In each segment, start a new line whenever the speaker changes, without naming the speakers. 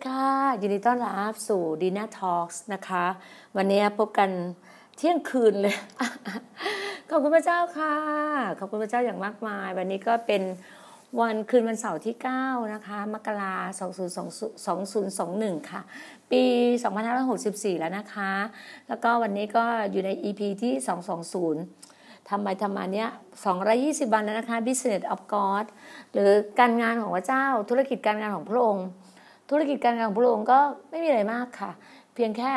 ดีค่ะ ยิ
นดีต้อนรับสู่ดีน่าทอล์กนะคะ วันนี้พบกันเที่ยงคืนเลย ขอบคุณพระเจ้าค่ะ ขอบคุณพระเจ้าอย่างมากมาย วันนี้ก็เป็นวันคืนวันเสาร์ที่ 9 นะคะ มกราคม2021 ค่ะ ปี 2564 แล้วนะคะ แล้วก็วันนี้ก็อยู่ใน EP ที่ 220ทำไปทำมาเนี้ย220 วันแล้วนะคะ Business of God หรือการงานของพระเจ้า ธุรกิจการงานของพระองค์ ธุรกิจการงานของพระองค์ก็ไม่มีอะไรมากค่ะ เพียงแค่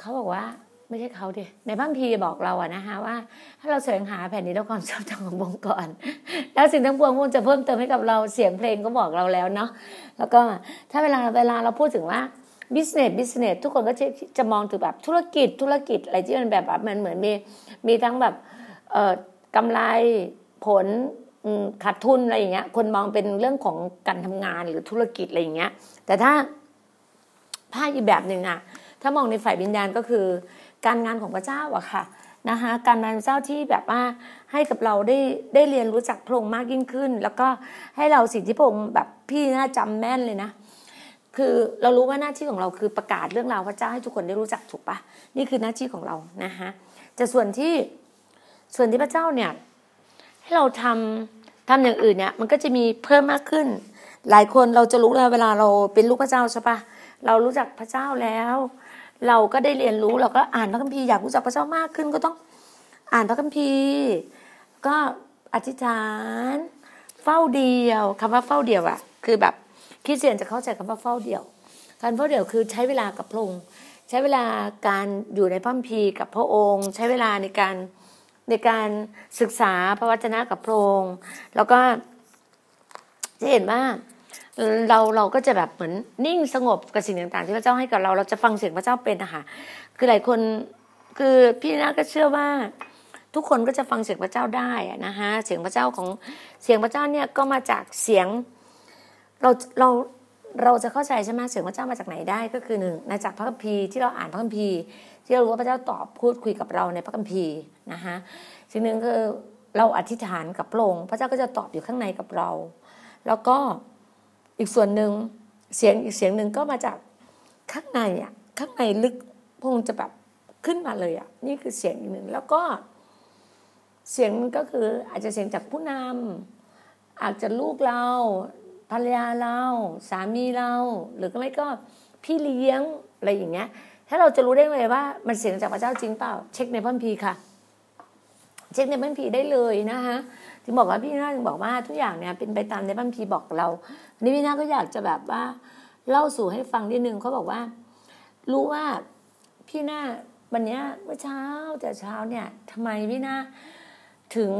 เขาบอกว่าไม่ใช่เขาดิในบางทีบอกเราอะนะคะว่าให้เราแสวงหาแผ่นดินและความชอบธรรมของพระองก่อน แล้วสิ่งทั้งปวงพระองจะเพิ่มเติมให้กับเราเสียงเพลงก็บอกเราแล้วเนาะแล้วก็ถ้าเวลาเวลาเราพูดถึงว่า business business ทุกคนก็จะจะมองถึงแบบธุรกิจธุรกิจอะไรที่มันแบบแบบมันเหมือนมีมีทั้งแบบเอ่อกำไรผล ขาดทุนอะไรอย่างเงี้ย คนมองเป็นเรื่องของการทำงานหรือธุรกิจอะไรอย่างเงี้ย แต่ถ้าภาพอีกแบบหนึ่งอะถ้ามองในฝ่ายวิญญาณก็คือ การงานของพระเจ้าอะค่ะนะคะการงานพระเจ้าที่แบบว่าให้กับเราได้ได้เรียนรู้จักพระองค์มากยิ่งขึ้น แล้วก็ให้เราสิ่งที่พระองค์แบบพี่น่าจำแม่นเลยนะคือเรารู้ว่าหน้าที่ของเราคือประกาศเรื่องราวพระเจ้าให้ทุกคนได้รู้จักถูกปะนี่คือหน้าที่ของเรานะคะแต่ส่วนที่ส่วนที่พระเจ้าเนี่ย เราทำทำอย่างอื่นเนี่ย มันก็จะมีเพิ่มมากขึ้น หลายคนเราจะรู้แล้วเวลาเราเป็นลูกพระเจ้าใช่ปะเรารู้จักพระเจ้าแล้ว เราก็ได้เรียนรู้เราก็อ่านพระคัมภีร์อยากรู้จักพระเจ้ามากขึ้นก็ต้องอ่านพระคัมภีร์ ก็อธิษฐาน เฝ้าเดียวคำว่าเฝ้าเดียวอะคือแบบคริสเตียนจะเข้าใจคำว่าเฝ้าเดียว การเฝ้าเดียวคือใช้เวลากับพระองค์ใช้เวลาการอยู่ในพระคัมภีร์กับพระองค์ ใช้เวลาในการ ในการศึกษาพระวจนะกับพระองค์แล้วก็จะเห็นว่าเราเราก็จะแบบเหมือนนิ่งสงบกับสิ่งต่าง ๆ ที่พระเจ้าให้กับเราเราจะฟังเสียงพระเจ้าเป็นนะคะคือหลายคนคือพี่นาก็เชื่อว่า ทุกคนก็จะฟังเสียงพระเจ้าได้นะคะเสียงพระเจ้าของเสียงพระเจ้าเนี่ยก็มาจากเสียงเราเรา เราจะเข้าใจใช่ไหมเสียงพระเจ้ามาจากไหนได้ก็คือหนึ่งมาจากพระคัมภีร์ที่เราอ่านพระคัมภีร์ ที่เรารู้ว่าพระเจ้าตอบพูดคุยกับเราในพระคัมภีร์นะคะสิ่งหนึ่งคือเราอธิษฐานกับพระองค์พระเจ้าก็จะตอบอยู่ข้างในกับเรา แล้วก็อีกส่วนหนึ่งเสียงอีกเสียงหนึ่งก็มาจากข้างในอะข้างในลึกพระองค์จะแบบขึ้นมาเลยอะนี่คือเสียงอีกหนึ่งแล้วก็เสียงก็คืออาจจะเสียงจากผู้นำอาจจะลูกเรา ภรรยาเรา สามีเรา หรือก็ไม่ก็พี่เลี้ยงอะไรอย่างเงี้ย ถ้าเราจะรู้ได้เลยว่า มันเสียงจากพระเจ้าจริงเปล่า เช็คในพระคัมภีค่ะ เช็คในพระคัมภีได้เลยนะคะถึงบอกว่าพี่นาถึงบอกว่าทุกอย่างเนี่ยเป็นไปตามในพระคัมภีบอกเราอันนี้พี่นาก็อยากจะแบบว่าเล่าสู่ให้ฟังนิดนึงเขาบอกว่า รู้ว่าพี่นาวันเนี้ยเมื่อเช้าแต่เช้าเนี่ยทำไมพี่นาถึง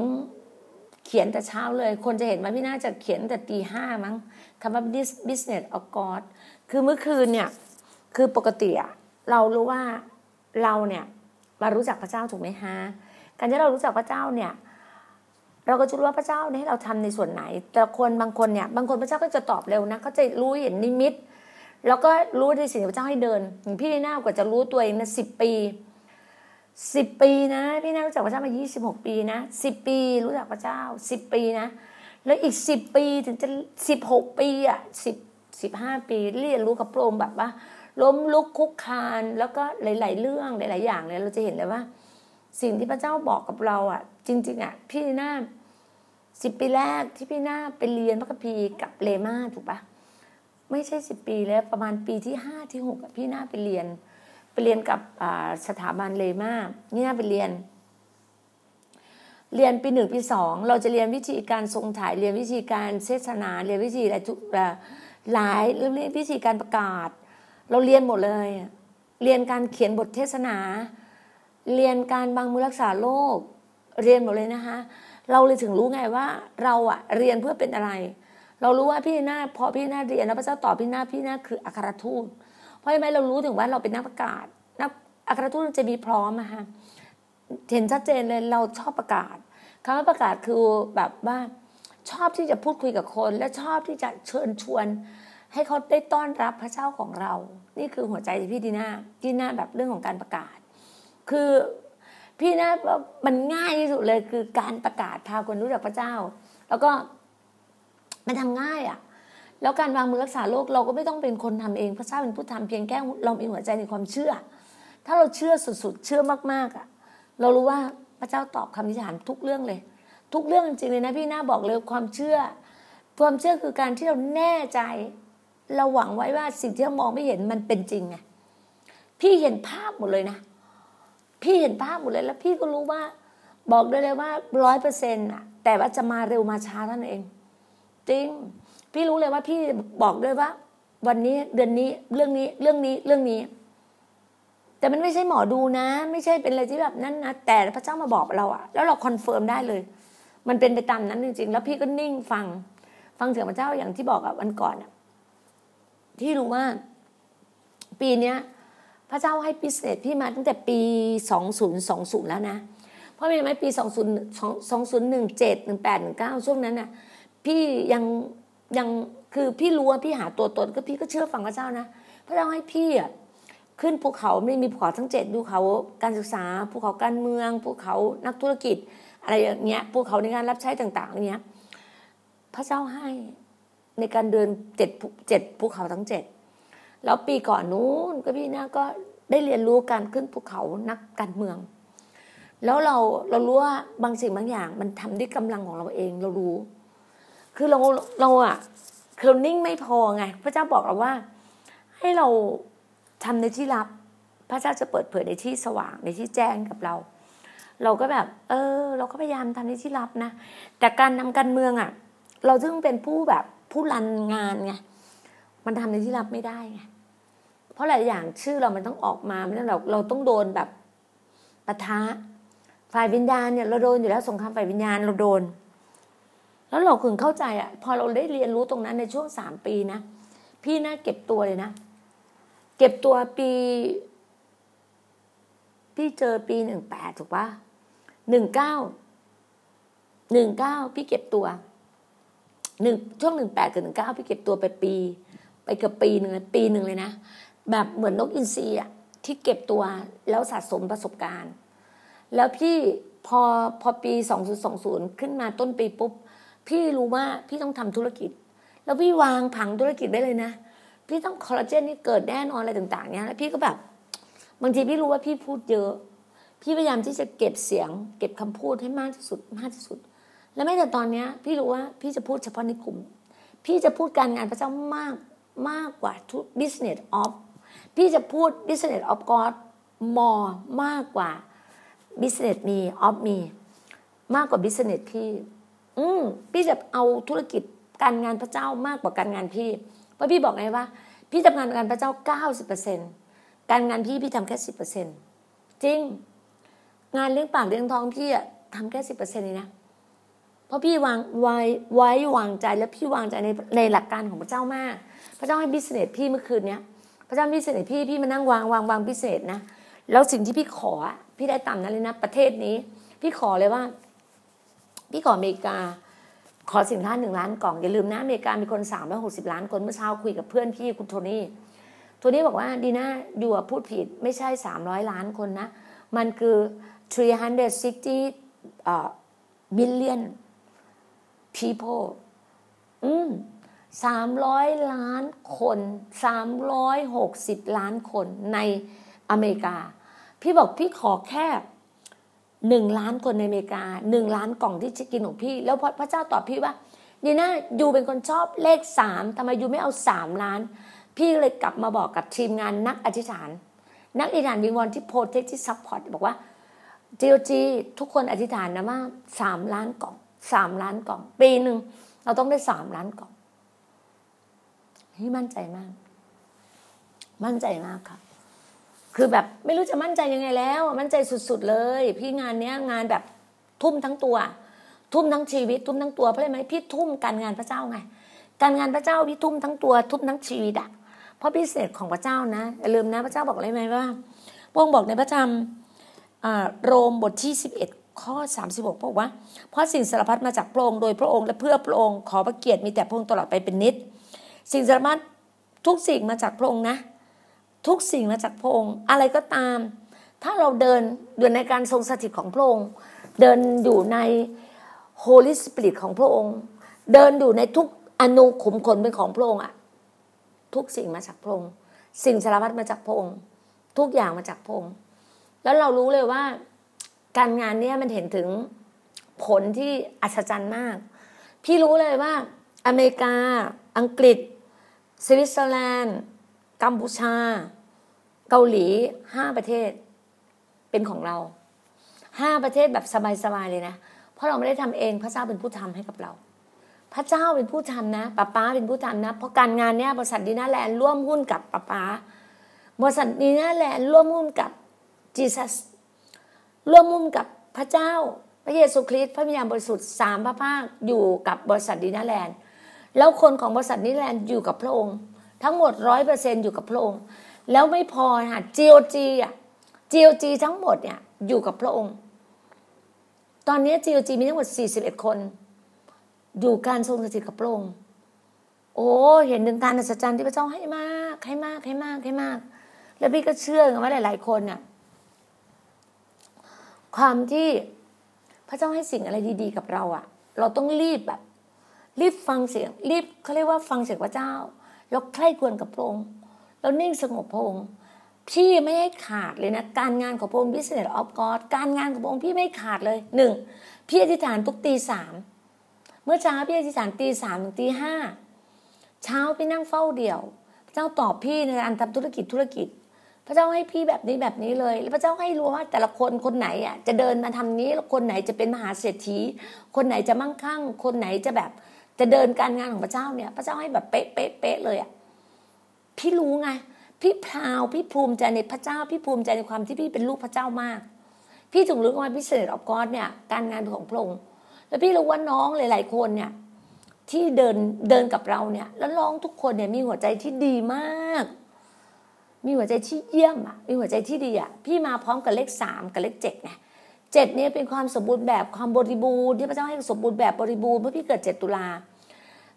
เขียนแต่เช้าเลย คนจะเห็นว่าพี่น่าจะเขียนแต่ตีห้ามั้งคำว่า business of God คือเมื่อคืนเนี่ย คือปกติอะเรารู้ว่าเราเนี่ยมารู้จักพระเจ้าถูกไหมฮะการที่เรารู้จักพระเจ้าเนี่ย เราก็จะรู้ว่าพระเจ้าเนี่ยให้เราทำในส่วนไหน แต่คนบางคนเนี่ย บางคนพระเจ้าก็จะตอบเร็วนะเขาจะรู้เห็นนิมิต แล้วก็รู้ในสิ่งที่พระเจ้าให้เดินอย่างพี่น่ากว่าจะรู้ตัวเองนะสิบปี สิบปีนะพี่น่ารู้จักพระเจ้ามายี่สิบหกปีนะสิบปีรู้จักพระเจ้าสิบปีนะ แล้วอีกสิบปีถึงจะสิบหกปีอะสิบสิบห้าปีเรียนรู้กับพระองค์แบบว่า ล้มลุกคุกคานแล้วก็หลาย ๆ เรื่องหลาย ๆ อย่างเลยเราจะเห็นเลยว่า สิ่งที่พระเจ้าบอกกับเราอะ จริง ๆ อะ พี่หน้าสิบปีแรกที่พี่หน้าไปเรียนพระคัมภีร์กับเลมาถูกปะไม่ใช่สิบปีแล้วประมาณปีที่ห้าที่หกพี่หน้าไปเรียน ไปเรียนกับสถาบันเลมาเนี่หน้าไปเรียน เรียนปีหนึ่งปีสองเราจะเรียนวิธีการทรงถ่ายเรียนวิธีการเทศนาเรียนวิธีอะไรทุกหลายเรื่องวิธีการประกาศ เราเรียนหมดเลย เรียนการเขียนบทเทศนา เรียนการบางมือรักษาโรคเรียนหมดเลยนะคะ เราเลยถึงรู้ไงว่า เราอะเรียนเพื่อเป็นอะไร เรารู้ว่าพี่หน้าพอพี่หน้าเรียนแล้วพระเจ้าตอบพี่หน้าพี่หน้าคืออัครทูต เพราะไหมเรารู้ถึงว่าเราเป็นนักประกาศ นักอัครทูตจะมีพร้อมอะค่ะเห็นชัดเจนเลยเราชอบประกาศคำว่าประกาศคือแบบว่าชอบที่จะพูดคุยกับคน และชอบที่จะเชิญชวน ให้เขาได้ต้อนรับพระเจ้าของเรา นี่คือหัวใจพี่ดีน่าดีน่าแบบเรื่องของการประกาศ คือพี่น่ามันง่ายที่สุดเลยคือการประกาศพาคนรู้จักพระเจ้า แล้วก็มันทำง่ายอะ่ะ แล้วการวางมือรักษาโรคเราก็ไม่ต้องเป็นคนทำเองพระเจ้าเป็นผู้ทำเพียงแค่เรามีหัวใจในความเชื่อ ถ้าเราเชื่อสุดๆ เชื่อมากๆอะ่ะ เรารู้ว่าพระเจ้าตอบคำอธิษฐานทุกเรื่องเลย ทุกเรื่องจริงเลยนะพี่น้าบอกเลยความเชื่อ ความเชื่อคือการที่เราแน่ใจ เราหวังไว้ว่าสิ่งที่เรามองไม่เห็นมันเป็นจริงไงพี่เห็นภาพหมดเลยนะ พี่เห็นภาพหมดเลยแล้ว พี่ก็รู้ว่าบอกได้เลยว่าร้อยเปอร์เซ็นต์อะ แต่ว่าจะมาเร็วมาช้าท่านเอง จริง พี่รู้เลยว่าพี่บอกด้วยว่า วันนี้เดือนนี้เรื่องนี้เรื่องนี้เรื่องนี้ แต่มันไม่ใช่หมอดูนะ ไม่ใช่เป็นอะไรที่แบบนั้นนะแต่พระเจ้ามาบอกเราอะแล้วเรา confirm ได้เลย มันเป็นไปตามนั้นจริง ๆ แล้วพี่ก็นิ่งฟัง ฟังเสียงพระเจ้าอย่างที่บอกอะวันก่อนอะที่รู้ว่า ปีเนี้ยพระเจ้าให้พิเศษพี่มาตั้งแต่ปีสองศูนย์สองศูนย์แล้วนะ เพราะไม่ไหมปีสองศูนย์สองศูนย์หนึ่งเจ็ดหนึ่งแปดหนึ่งเก้าช่วงนั้นน่ะ พี่ยัง ยังคือพี่รู้ว่าพี่หาตัวตนก็พี่ก็เชื่อฟังพระเจ้านะพระเจ้าให้พี่อะขึ้นภูเขาไม่มีภูเขาทั้งเจ็ดภูเขาการศึกษาภูเขาการเมืองภูเขานักธุรกิจ อะไรอย่างเงี้ยภูเขาในการรับใช้ต่างๆเนี้ยพระเจ้าให้ในการเดินเจ็ดเจ็ดภูเขาทั้งเจ็ดแล้วปีก่อนนู้นก็พี่นะก็ได้เรียนรู้การขึ้นภูเขานักการเมือง แล้วเราเรารู้ว่าบางสิ่งบางอย่าง มันทำด้วยกำลังของเราเองเรารู้ คือเราเราอะคือเรานิ่งไม่พอไง พระเจ้าบอกเราว่า ให้เราทำในที่ลับ พระเจ้าจะเปิดเผยในที่สว่างในที่แจ้งกับเรา เราก็แบบ เออ เราก็พยายามทำในที่ลับนะ แต่การนำการเมืองอะเราจึงเป็นผู้แบบผู้รันงานไงมันทำในที่รับไม่ได้ไงเพราะหลายอย่างชื่อเรามันต้องออกมาไม่ต้องเราเราต้องโดนแบบปะทะฝ่ายวิญญาณเนี่ยเราโดนอยู่แล้วสงครามฝ่ายวิญญาณเราโดน แล้วเราถึงเข้าใจอะพอเราได้เรียนรู้ตรงนั้นในช่วงสามปีนะ พี่น่าเก็บตัวเลยนะ เก็บตัวปี พี่เจอปีหนึ่งแปดถูกปะหนึ่งเก้าหนึ่งเก้าพี่เก็บตัวหนึ่งช่วงหนึ่งแปดกับหนึ่งเก้าพี่เก็บตัวไปปี ไปเกือบปีหนึ่งปีหนึ่งเลยนะ แบบเหมือนนกอินทรีอะที่เก็บตัวแล้วสะสมประสบการณ์ แล้วพี่พอพอปีสองศูนย์สองศูนย์ขึ้นมาต้นปีปุ๊บ พี่รู้ว่าพี่ต้องทำธุรกิจ แล้วพี่วางผังธุรกิจได้เลยนะ พี่ต้องคอลลาเจนนี่เกิดแน่นอนอะไรต่างๆเนี้ยแล้วพี่ก็แบบ บางทีพี่รู้ว่าพี่พูดเยอะ พี่พยายามที่จะเก็บเสียง เก็บคำพูดให้มากที่สุดมากที่สุด และไม่แต่ตอนเนี้ย พี่รู้ว่าพี่จะพูดเฉพาะในกลุ่ม พี่จะพูดการงานพระเจ้ามากมากกว่าทุก business of พี่จะพูด business of God more มากกว่า business me of me มากกว่า business พี่ อืมพี่จะเอาธุรกิจการงานพระเจ้ามากกว่าการงานพี่ เพราะพี่บอกไงว่า พี่ทำงานงานพระเจ้าเก้าสิบเปอร์เซ็นต์การงานพี่พี่ทำแค่สิบเปอร์เซ็นต์จริง งานเลี้ยงปากเลี้ยงท้องพี่อะทำแค่สิบเปอร์เซ็นต์นี่นะเพราะพี่วางไว้ไว้วางใจและพี่วางใจในในหลักการของพระเจ้ามาก พระเจ้าให้ business พี่เมื่อคืนเนี้ยพระเจ้า business พี่พี่มานั่งวางวางวาง business นะแล้วสิ่งที่พี่ขอพี่ได้ตามนั้นเลยนะ ประเทศนี้ พี่ขอเลยว่า พี่ขออเมริกาขอสินค้าหนึ่งล้านกล่องอย่าลืมนะอเมริกามีคนสามร้อยหกสิบล้านคนเมื่อเช้าคุยกับเพื่อนพี่คุณโทนี่โทนี่บอกว่าดีน่าอยู่พูดผิดไม่ใช่สามร้อยล้านคนนะ มันคือ 360 billion people อืมสามร้อยล้านคนสามร้อยหกสิบล้านคนในอเมริกา พี่บอกพี่ขอแค่ หนึ่งล้านคนในอเมริกาหนึ่งล้านกล่องที่จะกินของพี่ แล้วพระเจ้าตอบพี่ว่าดีนะ you เป็นคนชอบเลขสามทำไม you ไม่เอาสามล้าน พี่เลยกลับมาบอกกับทีมงานนักอธิษฐาน นักอธิษฐานวิงวอนที่ protect ที่ support บอกว่า GOG ทุกคนอธิษฐานนะว่าสามล้านกล่องสามล้านกล่อง ปีหนึ่งเราต้องได้สามล้านกล่องนี่มั่นใจมาก มั่นใจมากค่ะ คือแบบไม่รู้จะมั่นใจยังไงแล้ว มั่นใจสุดๆเลย พี่งานเนี้ยงานแบบทุ่มทั้งตัว ทุ่มทั้งชีวิต ทุ่มทั้งตัวเพราะอะไรไหมพี่ทุ่มการงานพระเจ้าไง การงานพระเจ้าพี่ทุ่มทั้งตัว ทุ่มทั้งชีวิตอะเพราะพิเศษของพระเจ้านะอย่าลืมนะพระเจ้าบอกอะไรไหมว่าพระองค์บอกในพระธรรมโรมบทที่สิบเอ็ดข้อ36บอกว่า เพราะสิ่งสารพัดมาจากพระองค์โดยพระองค์และเพื่อพระองค์ขอพระเกียรติมีแต่พระองค์ตลอดไปเป็นนิด สิ่งสารพัดทุกสิ่งมาจากพระองค์นะ ทุกสิ่งมาจากพระองค์ อะไรก็ตาม ถ้าเราเดินอยู่ในการทรงสถิตของพระองค์ เดินอยู่ใน Holy Spirit ของพระองค์ เดินอยู่ในทุกอนุขุมขนเป็นของพระองค์อะทุกสิ่งมาจากพระองค์ สิ่งสารพัดมาจากพระองค์ ทุกอย่างมาจากพระองค์ แล้วเรารู้เลยว่า การงานเนี้ยมันเห็นถึงผลที่อัศจรรย์มาก พี่รู้เลยว่า อเมริกา อังกฤษสวิตเซอร์แลนด์ กัมพูชา เกาหลีห้าประเทศ เป็นของเราห้าประเทศแบบสบายๆเลยนะ เพราะเราไม่ได้ทำเองพระเจ้าเป็นผู้ทำให้กับเรา พระเจ้าเป็นผู้ทำนะป้าป้าเป็นผู้ทำนะ เพราะการงานเนี้ยบริษัทดีน่าแลนด์ร่วมหุ้นกับป้าป้าบริษัทดีน่าแลนด์ร่วมหุ้นกับจีซัสร่วมมุ่งกับพระเจ้าพระเยซูคริสต์พระวิญญาณบริสุทธิ์สามพระภาคอยู่กับบริษัทดีน่าแลนด์แล้วคนของบริษัทดีน่าแลนด์อยู่กับพระองค์ ทั้งหมดร้อยเปอร์เซ็นอยู่กับพระองค์ แล้วไม่พอค่ะ GOG อะ GOG ทั้งหมดเนี่ยอยู่กับพระองค์ ตอนนี้ GOG มีทั้งหมด41คน อยู่การทรงสถิตกับพระองค์ โอ้เห็นถึงการอัศจรรย์ที่พระเจ้าให้มากให้มากให้มากให้มาก แล้วพี่ก็เชื่อว่าหลาย ๆ คนเนี่ยความที่พระเจ้าให้สิ่งอะไรดี ๆ กับเราอะ่ะเราต้องรีบแบบ รีบฟังเสียง รีบเขาเรียกว่าฟังเสียงพระเจ้า แล้วใคร่ควรกับพระองค์แล้วนิ่งสงบพระองค์พี่ไม่ให้ขาดเลยนะ การงานของพระองค์ business of God การงานของพระองค์พี่ไม่ขาดเลยหนึ่งพี่อธิษฐานทุกตีสามเมื่อเช้าพี่อธิษฐานตีสามถึงตีห้าเช้าพี่นั่งเฝ้าเดี่ยว พระเจ้าตอบพี่ในการทำธุรกิจธุรกิจ พระเจ้าให้พี่แบบนี้แบบนี้เลย แล้วพระเจ้าให้รู้ว่าแต่ละคนคนไหนอะจะเดินมาทำนี้แล้วคนไหนจะเป็นมหาเศรษฐี คนไหนจะมั่งคั่ง คนไหนจะแบบ จะเดินการงานของพระเจ้าเนี่ย พระเจ้าให้แบบเป๊ะเป๊ะเป๊ะเลยอะพี่รู้ไงพี่พราวพี่ภูมิใจในพระเจ้า พี่ภูมิใจในความที่พี่เป็นลูกพระเจ้ามาก พี่ถึงรู้ว่าพิเศษออกกอดเนี่ย การงานของพระองค์แล้วพี่รู้ว่าน้องหลาย ๆ คนเนี่ย ที่เดินเดินกับเราเนี่ย แล้วน้องทุกคนเนี่ยมีหัวใจที่ดีมาก มีหัวใจที่เยี่ยมอะมีหัวใจที่ดีอะพี่มาพร้อมกับเลขสามกับเลขเจ็ดไง เจ็ดเนี่ยเป็นความสมบูรณ์แบบความบริบูรณ์ที่พระเจ้าให้สมบูรณ์แบบบริบูรณ์เมื่อพี่เกิดเจ็ดตุลา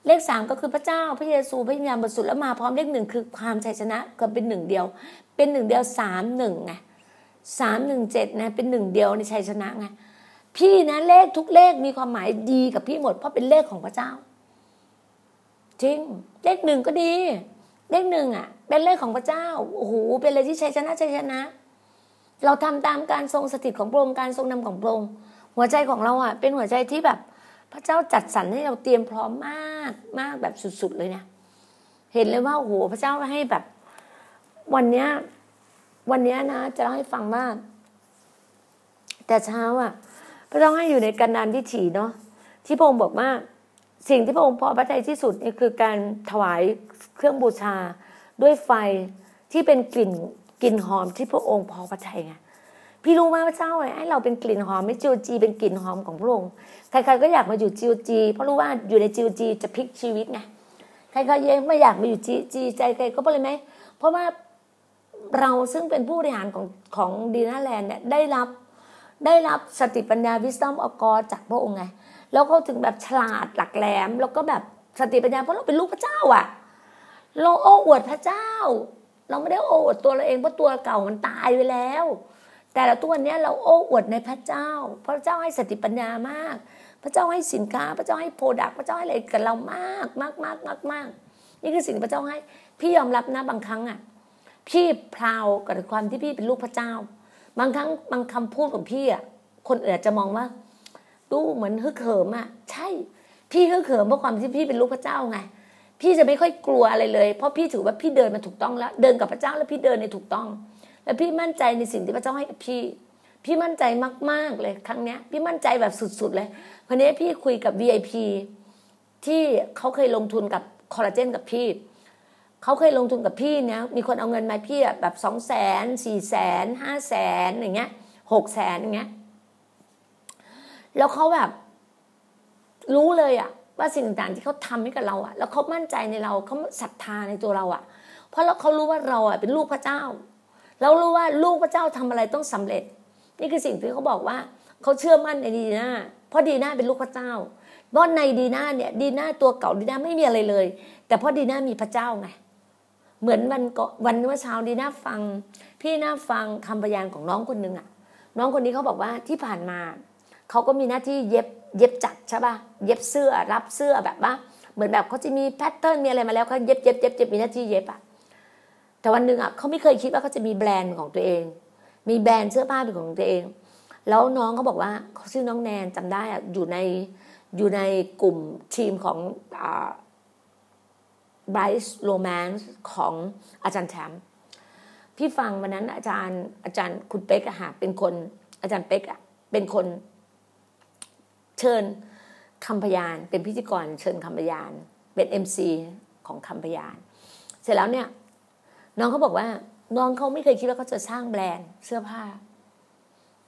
เลขสามก็คือพระเจ้าพระเยซูพระวิญญาณบริสุทธิ์แล้วมาพร้อมเลขหนึ่งคือความชัยชนะก็เป็นหนึ่งเดียว เป็นหนึ่งเดียวสามหนึ่งไงสามหนึ่งเจ็ดนะเป็นหนึ่งเดียวในชัยชนะไงพี่นะเลขทุกเลขมีความหมายดีกับพี่หมด เพราะเป็นเลขของพระเจ้าจริงเลขหนึ่งก็ดี เลขหนึ่งอะ เป็นเลขของพระเจ้าโอ้โหเป็นอะไรที่ชัยชนะชัยชนะ เราทำตามการทรงสถิตของพระองค์การทรงนำของพระองค์หัวใจของเราอะเป็นหัวใจที่แบบ พระเจ้าจัดสรรให้เราเตรียมพร้อมมากมากแบบสุดๆเลยเนี่ยเห็นเลยว่าโอ้โหพระเจ้าให้แบบ วันเนี้ยวันเนี้ยนะ จะเล่าให้ฟังว่าแต่เช้าอะ พระเจ้าให้อยู่ในกันานที่ถี่เนาะที่พระองค์บอกว่าสิ่งที่พระองค์พอพระทัยที่สุดนี่คือการถวายเครื่องบูชาด้วยไฟที่เป็นกลิ่น กลิ่นหอมที่พระองค์พอพระทัยไงพี่รู้ไหมพระเจ้าให้เราเป็นกลิ่นหอมไม่จิวจี เป็นกลิ่นหอมของพระองค์ใครๆก็อยากมาอยู่จิวจีเพราะรู้ว่าอยู่ในจิวจีจะพลิกชีวิตไงใครๆยังไม่อยากมาอยู่จีจีใจใครก็เพราะอะไรไหมเพราะว่าเราซึ่งเป็นผู้บริหารของของดีน่าแลนด์เนี่ยได้รับได้รับสติปัญญาวิสตอมอกอจากพระองค์ไง แล้วเขาถึงแบบฉลาดหลักแหลม แล้วก็แบบสติปัญญาเพราะเราเป็นลูกพระเจ้าอะเราโอ้อวดพระเจ้า เราไม่ได้โอ้อวดตัวเราเองเพราะตัวเก่ามันตายไปแล้ว แต่ละตัวเนี้ยเราโอ้อวดในพระเจ้า พระเจ้าให้สติปัญญามาก พระเจ้าให้สินค้า พระเจ้าให้โปรดักต์พระเจ้าให้อะไรกับเรามากมากมากมากมากนี่คือสิ่งที่พระเจ้าให้ พี่ยอมรับนะบางครั้งอะพี่พราวกับความที่พี่เป็นลูกพระเจ้า บางครั้งบางคำพูดของพี่อะคนอื่นจะมองว่าดูเหมือนฮึกเหิมอะใช่ พี่ฮึกเหิมเพราะความที่พี่เป็นลูกพระเจ้าไง พี่จะไม่ค่อยกลัวอะไรเลย เพราะพี่ถือว่าพี่เดินมาถูกต้องแล้ว เดินกับพระเจ้าแล้วพี่เดินในถูกต้อง แล้วพี่มั่นใจในสิ่งที่พระเจ้าให้กับพี่ พี่มั่นใจมากๆเลยครั้งเนี้ย พี่มั่นใจแบบสุดๆเลยวันนี้พี่คุยกับ VIP ที่เขาเคยลงทุนกับคอลลาเจนกับพี่เขาเคยลงทุนกับพี่เนี่ยมีคนเอาเงินมาพี่แบบสองแสนสี่แสนห้าแสนอย่างเงี้ยหกแสนอย่างเงี้ยแล้วเขาแบบรู้เลยอะ ว่าสิ่งต่างที่เขาทำให้กับเราอะแล้วเขามั่นใจในเราเขาศรัทธาในตัวเราอะเพราะเขารู้ว่าเราอะเป็นลูกพระเจ้า เรารู้ว่าลูกพระเจ้าทำอะไรต้องสำเร็จ นี่คือสิ่งที่เขาบอกว่าเขาเชื่อมั่นในดีนาเพราะดีนาเป็นลูกพระเจ้าเพราะในดีนาเนี่ยดีนาตัวเก่าดีนาไม่มีอะไรเลย แต่เพราะดีนามีพระเจ้าไงเหมือนวันก็วันเมื่อเช้าดีนาฟัง พี่น่าฟังคำพยานของน้องคนหนึ่งอะน้องคนนี้เขาบอกว่าที่ผ่านมาเขาก็มีหน้าที่เย็บ เย็บจัดใช่ป่ะเย็บเสื้อรับเสื้อแบบว่าเหมือนแบบเขาจะมีแพทเทิร์นมีอะไรมาแล้วเขาเย็บเย็บเย็บเย็บมีหน้าที่เย็บอะแต่วันหนึ่งอะเขาไม่เคยคิดว่าเขาจะมีแบรนด์ของตัวเอง มีแบรนด์เสื้อผ้าเป็นของตัวเอง แล้วน้องเขาบอกว่าเขาชื่อน้องแนนจำได้อะอยู่ในอยู่ในกลุ่มทีมของไบรส์โรแมนส์ของอาจารย์แชมป์พี่ฟังวันนั้นอาจารย์อาจารย์คุณเป๊กอะค่ะเป็นคนอาจารย์เป๊กอะเป็นคน ชิญคำพยาน เป็นพิธีกรเชิญคำพยาน เป็น MC ของคำพยาน เสร็จแล้วเนี่ย น้องเขาบอกว่า น้องเขาไม่เคยคิดว่าเขาจะสร้างแบรนด์เสื้อผ้า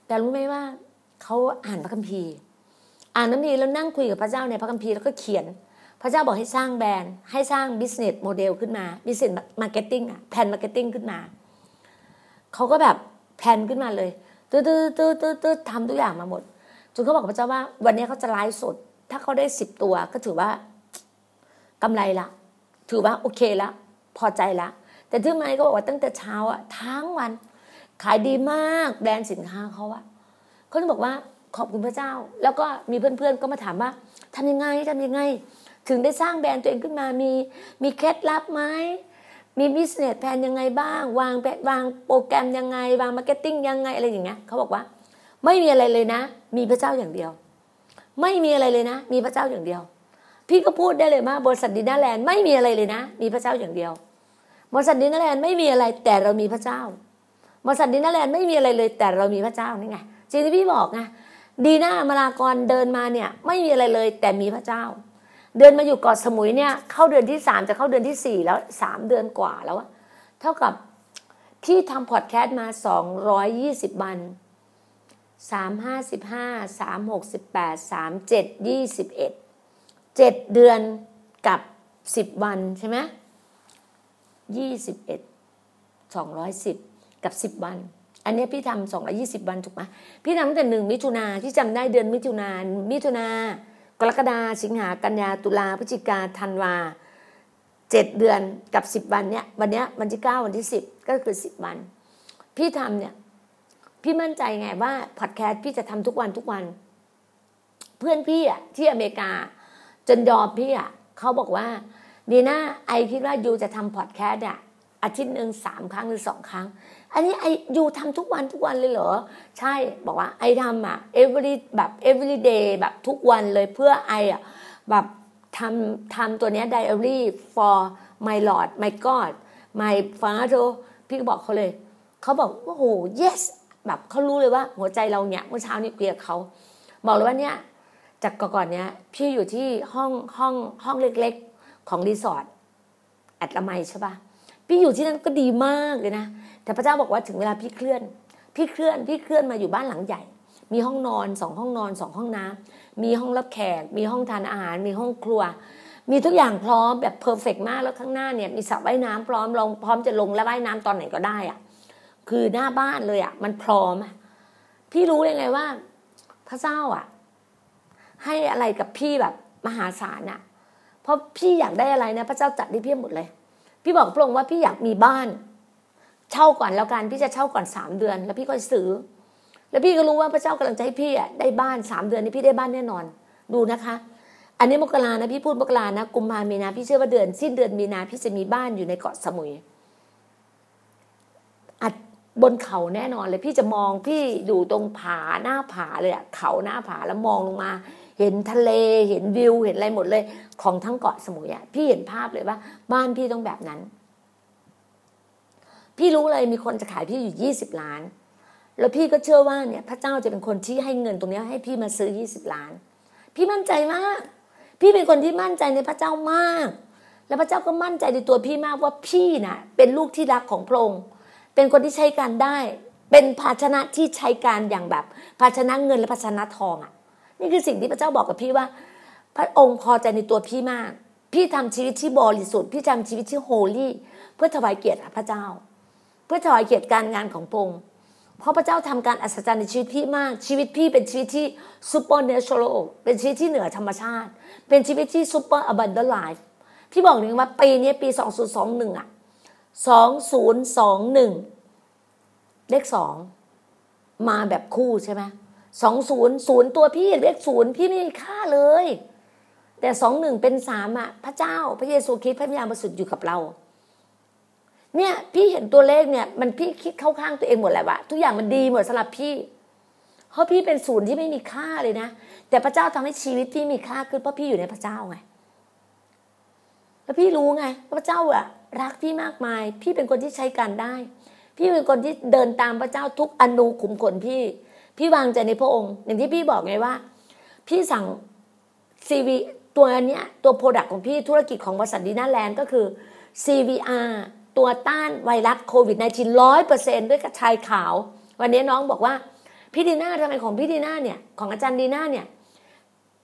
แต่รู้ไหมว่าเขาอ่านพระคัมภีร์ อ่านพระคัมภีร์แล้วนั่งคุยกับพระเจ้าในพระคัมภีร์แล้วก็เขียน พระเจ้าบอกให้สร้างแบรนด์ ให้สร้าง business model ขึ้นมา business marketing อะแผน marketing ขึ้นมาเขาก็แบบแผนขึ้นมาเลยตื้อตื้อตื้อตื้อตื้อทำทุกอย่างมาหมด จนเขาบอกกับพระเจ้าว่า วันนี้เขาจะไลฟ์สด ถ้าเขาได้สิบตัวก็ถือว่ากำไรละ ถือว่าโอเคละ พอใจละ แต่ที่ไมก็บอกว่าตั้งแต่เช้าอะทั้งวัน ขายดีมากแบรนด์สินค้าเขาอะเขาจะบอกว่าขอบคุณพระเจ้า แล้วก็มีเพื่อนๆก็มาถามว่าทำยังไงทำยังไง ถึงได้สร้างแบรนด์ตัวเองขึ้นมามีมีเคล็ดลับไหมมี business plan ยังไงบ้าง วางแผนวางโปรแกรมยังไง วาง marketing ยังไงอะไรอย่างเงี้ยเขาบอกว่า ไม่มีอะไรเลยนะ มีพระเจ้าอย่างเดียว ไม่มีอะไรเลยนะ มีพระเจ้าอย่างเดียว พี่ก็พูดได้เลยว่าบริษัทดินาแลนด์ไม่มีอะไรเลยนะ มีพระเจ้าอย่างเดียว บริษัทดินาแลนด์ไม่มีอะไรแต่เรามีพระเจ้า บริษัทดินาแลนด์ไม่มีอะไรเลย แต่เรามีพระเจ้านี่ไงจริงที่พี่บอกไงดีน่ามารากรเดินมาเนี่ย ไม่มีอะไรเลย แต่มีพระเจ้า เดินมาอยู่เกาะสมุยเนี่ยเข้าเดือนที่สามจะเข้าเดือนที่สี่แล้วสามเดือนกว่าแล้วอะเท่ากับที่ทำพอดแคสต์มาสองร้อยยี่สิบวัน สามห้าสิบห้าสามหกสิบแปดสามเจ็ดยี่สิบเอ็ดเจ็ดเดือนกับสิบวันใช่ไหมยี่สิบเอ็ดสองร้อยสิบกับสิบวัน อันนี้พี่ทำสองร้อยี่สิบวันถูกไหมพี่ทำตั้งแต่หนึ่งมิถุนาที่จำได้เดือนมิถุนามิถุนากรกฎาสิงหากันยาตุลาพฤศจิกาธันวาเจ็ดเดือนกับสิบวันเนี้ยวันเนี้ยวันที่เก้าวันที่สิบก็คือสิบวัน พี่ทำเนี่ย พี่มั่นใจไงว่าพอดแคสต์พี่จะทำทุกวันทุกวัน เพื่อนพี่อะที่อเมริกา จนยอมพี่อะเขาบอกว่าดีน่าไอคิดว่ายูจะทำพอดแคสต์อะอาทิตย์หนึ่งสามครั้งหรือสองครั้ง อันนี้ไอยูทำทุกวันทุกวันเลยเหรอ ใช่บอกว่าไอทำอะ every แบบ every day แบบทุกวันเลยเพื่อไออะแบบทำทำตัวเนี้ย diary for my lord my god my father พี่ก็บอกเขาเลย เขาบอกว่าโอ้ yes แบบเขารู้เลยว่าหัวใจเราเนี่ยเมื่อเช้านี้เกลียเขาบอกเลยว่าเนี่ยจากก่อนเนี้ยพี่อยู่ที่ห้องห้องห้องเล็กๆ ของรีสอร์ทแอดละไมใช่ปะพี่อยู่ที่นั่นก็ดีมากเลยนะ แต่พระเจ้าบอกว่าถึงเวลาพี่เคลื่อน พี่เคลื่อนพี่เคลื่อนมาอยู่บ้านหลังใหญ่ มีห้องนอนสองห้องนอนสองห้องน้ำมีห้องรับแขก มีห้องทานอาหาร มีห้องครัว มีทุกอย่างพร้อมแบบเพอร์เฟกมากแล้วข้างหน้าเนี่ยมีสระว่ายน้ำพร้อมลงพร้อมจะลงและว่ายน้ำตอนไหนก็ได้อะ คือหน้าบ้านเลยอะมันพร้อม พี่รู้เลยไงว่า พระเจ้าอะให้อะไรกับพี่แบบมหาศาลอะเพราะพี่อยากได้อะไรนะ พระเจ้าจัดให้พี่หมดเลย พี่บอกพระองค์ว่าพี่อยากมีบ้าน เช่าก่อนแล้วกันพี่จะเช่าก่อนสามเดือน แล้วพี่ก็ซื้อ แล้วพี่ก็รู้ว่าพระเจ้ากำลังจะให้พี่อะได้บ้านสามเดือนนี้พี่ได้บ้านแน่นอน ดูนะคะอันนี้มกรานะพี่พูดมกรานะกุมภามีนาพี่เชื่อว่าเดือนสิ้นเดือนมีนาพี่จะมีบ้านอยู่ในเกาะสมุย บนเขาแน่นอนเลยพี่จะมองพี่อยู่ตรงผาหน้าผาเลยอะเขาหน้าผาแล้วมองลงมา เห็นทะเลเห็นวิวเห็นอะไรหมดเลย ของทั้งเกาะสมุยอะพี่เห็นภาพเลยว่า บ้านพี่ต้องแบบนั้น พี่รู้เลยมีคนจะขายพี่อยู่ยี่สิบล้าน แล้วพี่ก็เชื่อว่าเนี่ย พระเจ้าจะเป็นคนที่ให้เงินตรงนี้ให้พี่มาซื้อยี่สิบล้าน พี่มั่นใจมาก พี่เป็นคนที่มั่นใจในพระเจ้ามาก แล้วพระเจ้าก็มั่นใจในตัวพี่มากว่าพี่น่ะ เป็นลูกที่รักของพระองค์ เป็นคนที่ใช้การได้ เป็นภาชนะที่ใช้การอย่างแบบ ภาชนะเงินและภาชนะทองอะ นี่คือสิ่งที่พระเจ้าบอกกับพี่ว่า พระองค์พอใจในตัวพี่มาก พี่ทำชีวิตที่บริสุทธิ์พี่ทำชีวิตที่ holy เพื่อถวายเกียรติพระเจ้า เพื่อถวายเกียรติการงานของพระองค์เพราะพระเจ้าทำการอัศจรรย์ในชีวิตพี่มาก ชีวิตพี่เป็นชีวิตที่ supernatural เป็นชีวิตที่เหนือธรรมชาติ เป็นชีวิตที่ super abundant life พี่บอกหนึ่งว่าปีนี้ปีสองศูนย์สองหนึ่งอะ สองศูนย์สองหนึ่งเลขสองมาแบบคู่ใช่ไหมสองศูนย์ศูนย์ตัวพี่เลขศูนย์พี่ไม่มีค่าเลย แต่สองหนึ่งเป็นสามอะ พระเจ้าพระเยซูคริสต์พระวิญญาณบริสุทธิ์อยู่กับเรา เนี่ยพี่เห็นตัวเลขเนี่ย มันพี่คิดเข้าข้างตัวเองหมดแหละวะทุกอย่างมันดีหมดสำหรับพี่ เพราะพี่เป็นศูนย์ที่ไม่มีค่าเลยนะ แต่พระเจ้าทำให้ชีวิตพี่มีค่าขึ้นเพราะพี่อยู่ในพระเจ้าไงแล้วพี่รู้ไงพระเจ้าอะ รักพี่มากมาย พี่เป็นคนที่ใช้การได้ พี่เป็นคนที่เดินตามพระเจ้าทุกอณูขุมขนพี่ พี่วางใจในพระองค์ อย่างที่พี่บอกไงว่า พี่สั่ง CV ตัวเนี้ยตัว product ของพี่ธุรกิจของบริษัทดีน่าแลนด์ก็คือ CVR ตัวต้านไวรัสโควิด -19 ร้อยเปอร์เซ็นต์ด้วยกระชายขาว วันนี้น้องบอกว่าพี่ดีน่าทำไมของพี่ดีน่าเนี่ยของอาจารย์ดีน่าเนี่ย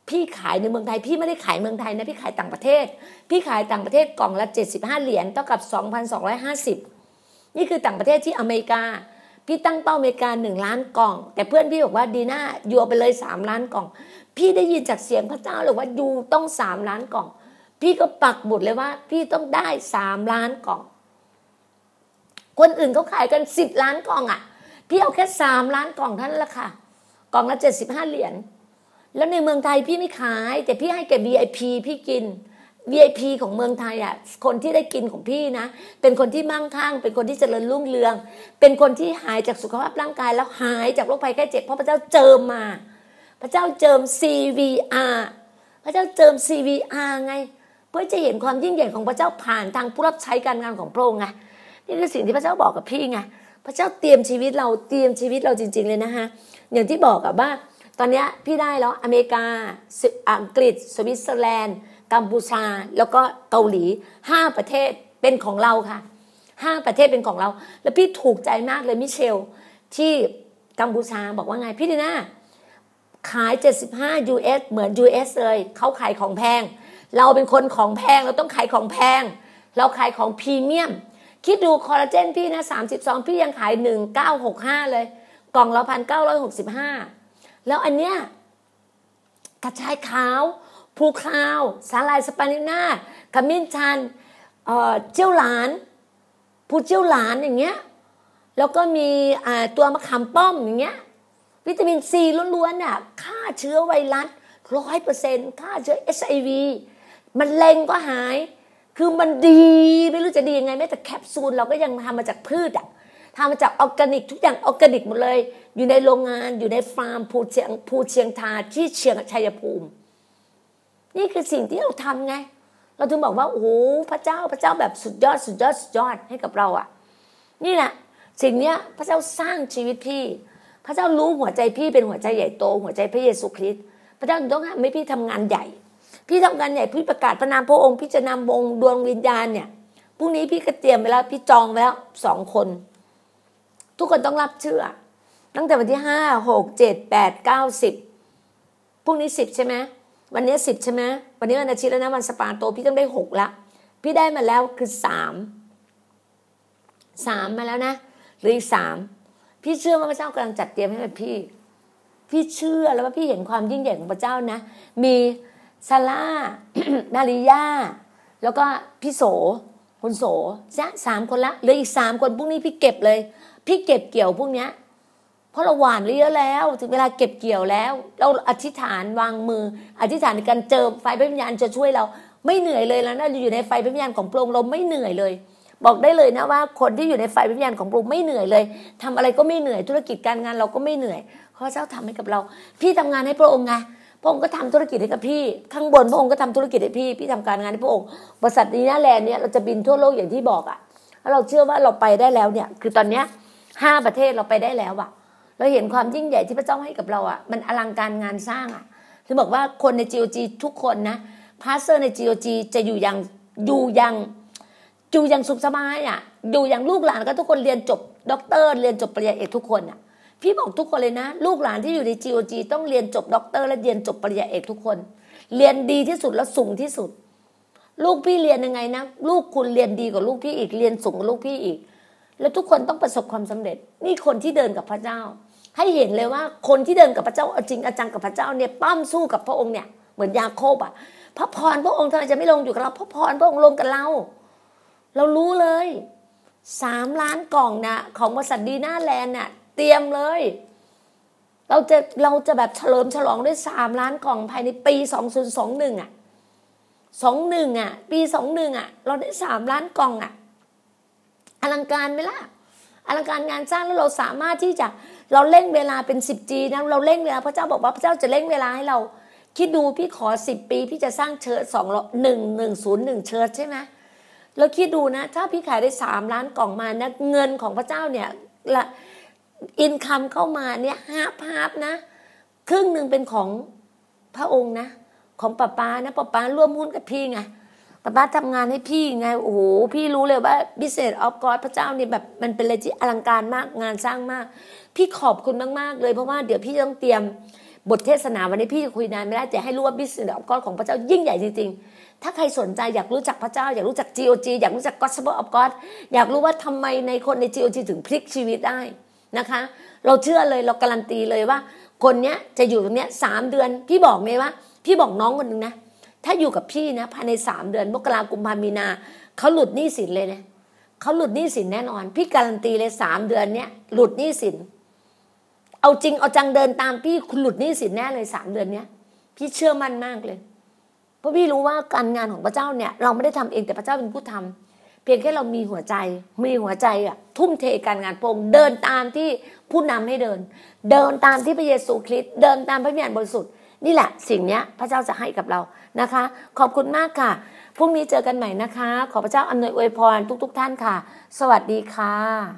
พี่ขายในเมืองไทยพี่ไม่ได้ขายเมืองไทยนะพี่ขายต่างประเทศ พี่ขายต่างประเทศกล่องละ75 เหรียญเท่ากับ 2,250 นี่คือต่างประเทศที่อเมริกา พี่ตั้งเป้าอเมริกาหนึ่งล้านกล่อง แต่เพื่อนพี่บอกว่าดีน่ายูไปเลยสามล้านกล่อง พี่ได้ยินจากเสียงพระเจ้าเลยว่ายูต้องสามล้านกล่อง พี่ก็ปักบุตรเลยว่า พี่ต้องได้สามล้านกล่อง คนอื่นเขาขายกันสิบล้านกล่องอะ่ะ พี่เอาแค่สามล้านกล่องท่านละค่ะ กล่องละเจ็ดสิบห้าเหรียญ แล้วในเมืองไทยพี่ไม่ขาย แต่พี่ให้แก่ VIP พี่กิน VIP ของเมืองไทยอะคนที่ได้กินของพี่นะ เป็นคนที่มั่งคั่ง เป็นคนที่เจริญรุ่งเรือง เป็นคนที่หายจากสุขภาพร่างกาย แล้วหายจากโรคภัยแค่เจ็บเพราะพระเจ้าเจิมมา พระเจ้าเจิม CVR พระเจ้าเจิม CVR ไง เพื่อจะเห็นความยิ่งใหญ่ของพระเจ้าผ่านทางผู้รับใช้การงานของพระองค์ไงนี่คือสิ่งที่พระเจ้าบอกกับพี่ไงพระเจ้าเตรียมชีวิตเราเตรียมชีวิตเราจริง ๆเลยนะคะอย่างที่บอกกับว่า ตอนนี้พี่ได้แล้วอเมริกาอังกฤษ สวิตเซอร์แลนด์ กัมพูชา แล้วก็เกาหลีห้าประเทศเป็นของเราค่ะห้าประเทศเป็นของเรา แล้วพี่ถูกใจมากเลยมิเชล ที่กัมพูชาบอกว่าไงพี่ดีน่าขาย 75 US เหมือน US เลยเขาขายของแพง เราเป็นคนของแพงเราต้องขายของแพง เราขายของพรีเมียม คิดดูคอลลาเจนพี่นะ 32 พี่ยังขาย 1965 เลย กล่องละ1,965 แล้วอันเนี้ยกระชายขาวภูคราวสาลายสปานิน่าขมิ้นชันเจียวหลานผู้เจียวหลานอย่างเงี้ยแล้วก็มีตัวมะขามป้อมอย่างเงี้ยวิตามินซีล้วนๆน่ะฆ่าเชื้อไวรัสร้อยเปอร์เซ็นต์ฆ่าเชื้อเอชไอวีมันเล็งก็หาย คือมันดีไม่รู้จะดียังไงแม้แต่แคปซูลเราก็ยังทำมาจากพืชอะทำมาจากออร์แกนิกทุกอย่างออร์แกนิกหมดเลย อยู่ในโรงงานอยู่ในฟาร์มภูเชียงภูเชียงทาที่เชียงชัยภูมิ นี่คือสิ่งที่เราทำไง เราถึงบอกว่าโอ้โหพระเจ้าพระเจ้าแบบสุดยอดสุดยอดสุดยอดให้กับเราอะ นี่แหละสิ่งเนี้ยพระเจ้าสร้างชีวิตพี่ พระเจ้ารู้หัวใจพี่เป็นหัวใจใหญ่โต หัวใจพระเยซูคริสต์พระเจ้าต้องทำให้พี่ทำงานใหญ่ พี่ทำงานใหญ่พี่ประกาศพระนามพระองค์พี่จะนำวงดวงวิญญาณเนี่ยพรุ่งนี้พี่ก็เตรียมไปแล้วพี่จองไว้แล้วสองคน ทุกคนต้องรับเชื่อ ตั้งแต่วันที่ห้าหกเจ็ดแปดเก้าสิบพรุ่งนี้สิบใช่ไหมวันนี้สิบใช่ไหมวันนี้วันอาทิตย์แล้วนะวันสปาโต พี่ต้องได้หกละ พี่ได้มาแล้วคือสามสามมาแล้วนะหรืออีกสามพี่เชื่อว่าพระเจ้ากำลังจัดเตรียมให้กับพี่ พี่เชื่อแล้วว่าพี่เห็นความยิ่งใหญ่ของพระเจ้านะ มีซาร่ามาริยาแล้วก็พี่โสคุณโสจะสามคนละเหลืออีกสามคนพรุ่งนี้พี่เก็บเลย พี่เก็บเกี่ยวพวกเนี้ย เพราะเราหวานเยอะแล้ว ถึงเวลาเก็บเกี่ยวแล้ว เราอธิษฐานวางมือ อธิษฐานในการเจิมไฟพระวิญญาณจะช่วยเราไม่เหนื่อยเลยแล้วนะอยู่ในไฟพระวิญญาณของพระองค์เราไม่เหนื่อยเลย บอกได้เลยนะว่าคนที่อยู่ในไฟพระวิญญาณของพระองค์ไม่เหนื่อยเลยทำอะไรก็ไม่เหนื่อยธุรกิจการงานเราก็ไม่เหนื่อยเพราะเจ้าทำให้กับเรา พี่ทำงานให้พระองค์ไงพระองค์ก็ทำธุรกิจให้กับพี่ ข้างบนพระองค์ก็ทำธุรกิจให้พี่ พี่ทำการงานให้พระองค์บริษัทนี้นะแลนเนี่ยเราจะบินทั่วโลกอย่างที่บอกอะแล้วเราเชื่อว่าเราไปได้แล้วเนี่ย คือตอนเนี้ยห้าประเทศเราไปได้แล้วอะ เราเห็นความยิ่งใหญ่ที่พระเจ้าให้กับเราอะมันอลังการงานสร้างอะถึงบอกว่าคนใน GOG ทุกคนนะพาสเซอร์ใน GOG จะอยู่อย่างอยู่อย่างอยู่อย่างสุขสบายอะอยู่อย่างลูกหลานก็ทุกคนเรียนจบด็อกเตอร์เรียนจบปริญญาเอกทุกคนอะพี่บอกทุกคนเลยนะ ลูกหลานที่อยู่ใน GOG ต้องเรียนจบด็อกเตอร์และเรียนจบปริญญาเอกทุกคน เรียนดีที่สุดและสูงที่สุด ลูกพี่เรียนยังไงนะ ลูกคุณเรียนดีกว่าลูกพี่อีกเรียนสูงกว่าลูกพี่อีก แล้วทุกคนต้องประสบความสำเร็จ นี่คนที่เดินกับพระเจ้า ให้เห็นเลยว่าคนที่เดินกับพระเจ้าจริงเอาจังกับพระเจ้าเนี่ยปล้ำสู้กับพระองค์เนี่ยเหมือนยาโคบอะพระพรพระองค์ทำไมจะไม่ลงอยู่กับเราพระพรพระองค์ลงกับเรา เรารู้เลยสามล้านกล่องนะของบริษัทดีน่าแลนด์น่ะเตรียมเลย เราจะเราจะแบบเฉลิมฉลองด้วยสามล้านกล่องภายในปีสองศูนย์สองหนึ่งอะสองหนึ่งอะ ปีสองหนึ่งอะ เราได้สามล้านกล่องอะอลังการไหมล่ะอลังการงานสร้างแล้วเราสามารถที่จะ เราเร่งเวลาเป็นสิบ G นะเราเร่งเวลาพระเจ้าบอกว่าพระเจ้าจะเร่งเวลาให้เรา คิดดูพี่ขอสิบปีพี่จะสร้าง church สองหนึ่งหนึ่งศูนย์หนึ่ง church ใช่ไหมแล้วคิดดูนะ ถ้าพี่ขายได้สามล้านกล่องมานะเงินของพระเจ้าเนี่ยละ income เข้ามาเนี่ยฮาบฮาบนะ ครึ่งหนึ่งเป็นของพระองค์นะ ของป้าป้านะป้าป้าร่วมหุ้นกับพี่ไง ป้าป้าทำงานให้พี่ไงโอ้โหพี่รู้เลยว่า business of God พระเจ้านี่แบบมันเป็นอะไรที่อลังการมากงานสร้างมาก พี่ขอบคุณมากๆเลยเพราะว่าเดี๋ยวพี่ต้องเตรียมบทเทศนาวันนี้พี่จะคุยนานไม่ได้แต่ให้รู้ว่า business of God ของพระเจ้ายิ่งใหญ่จริงๆ ถ้าใครสนใจอยากรู้จักพระเจ้า อยากรู้จัก GOG อยากรู้จัก Gospel of God อยากรู้ว่าทำไมในคนใน GOG ถึงพลิกชีวิตได้นะคะ เราเชื่อเลยเราการันตีเลยว่า คนเนี้ยจะอยู่ตรงเนี้ยสามเดือน พี่บอกเลยว่า พี่บอกน้องคนหนึ่งนะ ถ้าอยู่กับพี่นะภายในสามเดือนมกรากุมภามีนาเขาหลุดหนี้สินเลยนะเขาหลุดหนี้สินแน่นอน พี่การันตีเลยสามเดือนเนี้ยหลุดหนี้สิน เอาจริงเอาจังเดินตามพี่คุณหลุดหนี้สินแน่เลยสามเดือนเนี้ยพี่เชื่อมั่นมากเลยเพราะพี่รู้ว่าการงานของพระเจ้าเนี่ย เราไม่ได้ทำเองแต่พระเจ้าเป็นผู้ทำเพียงแค่เรามีหัวใจ มีหัวใจอะทุ่มเทการงานพระองเดินตามที่ผู้นำให้เดิน เดินตามที่พระเยซูคริสต์เดินตามพระวิญญาณบริสุทธิ์นี่แหละสิ่งเนี้ยพระเจ้าจะให้กับเรา นะคะ ขอบคุณมากค่ะ พรุ่งนี้เจอกันใหม่นะคะ ขอพระเจ้าอำนวยอวยพรทุก ๆ ท่านค่ะ สวัสดีค่ะ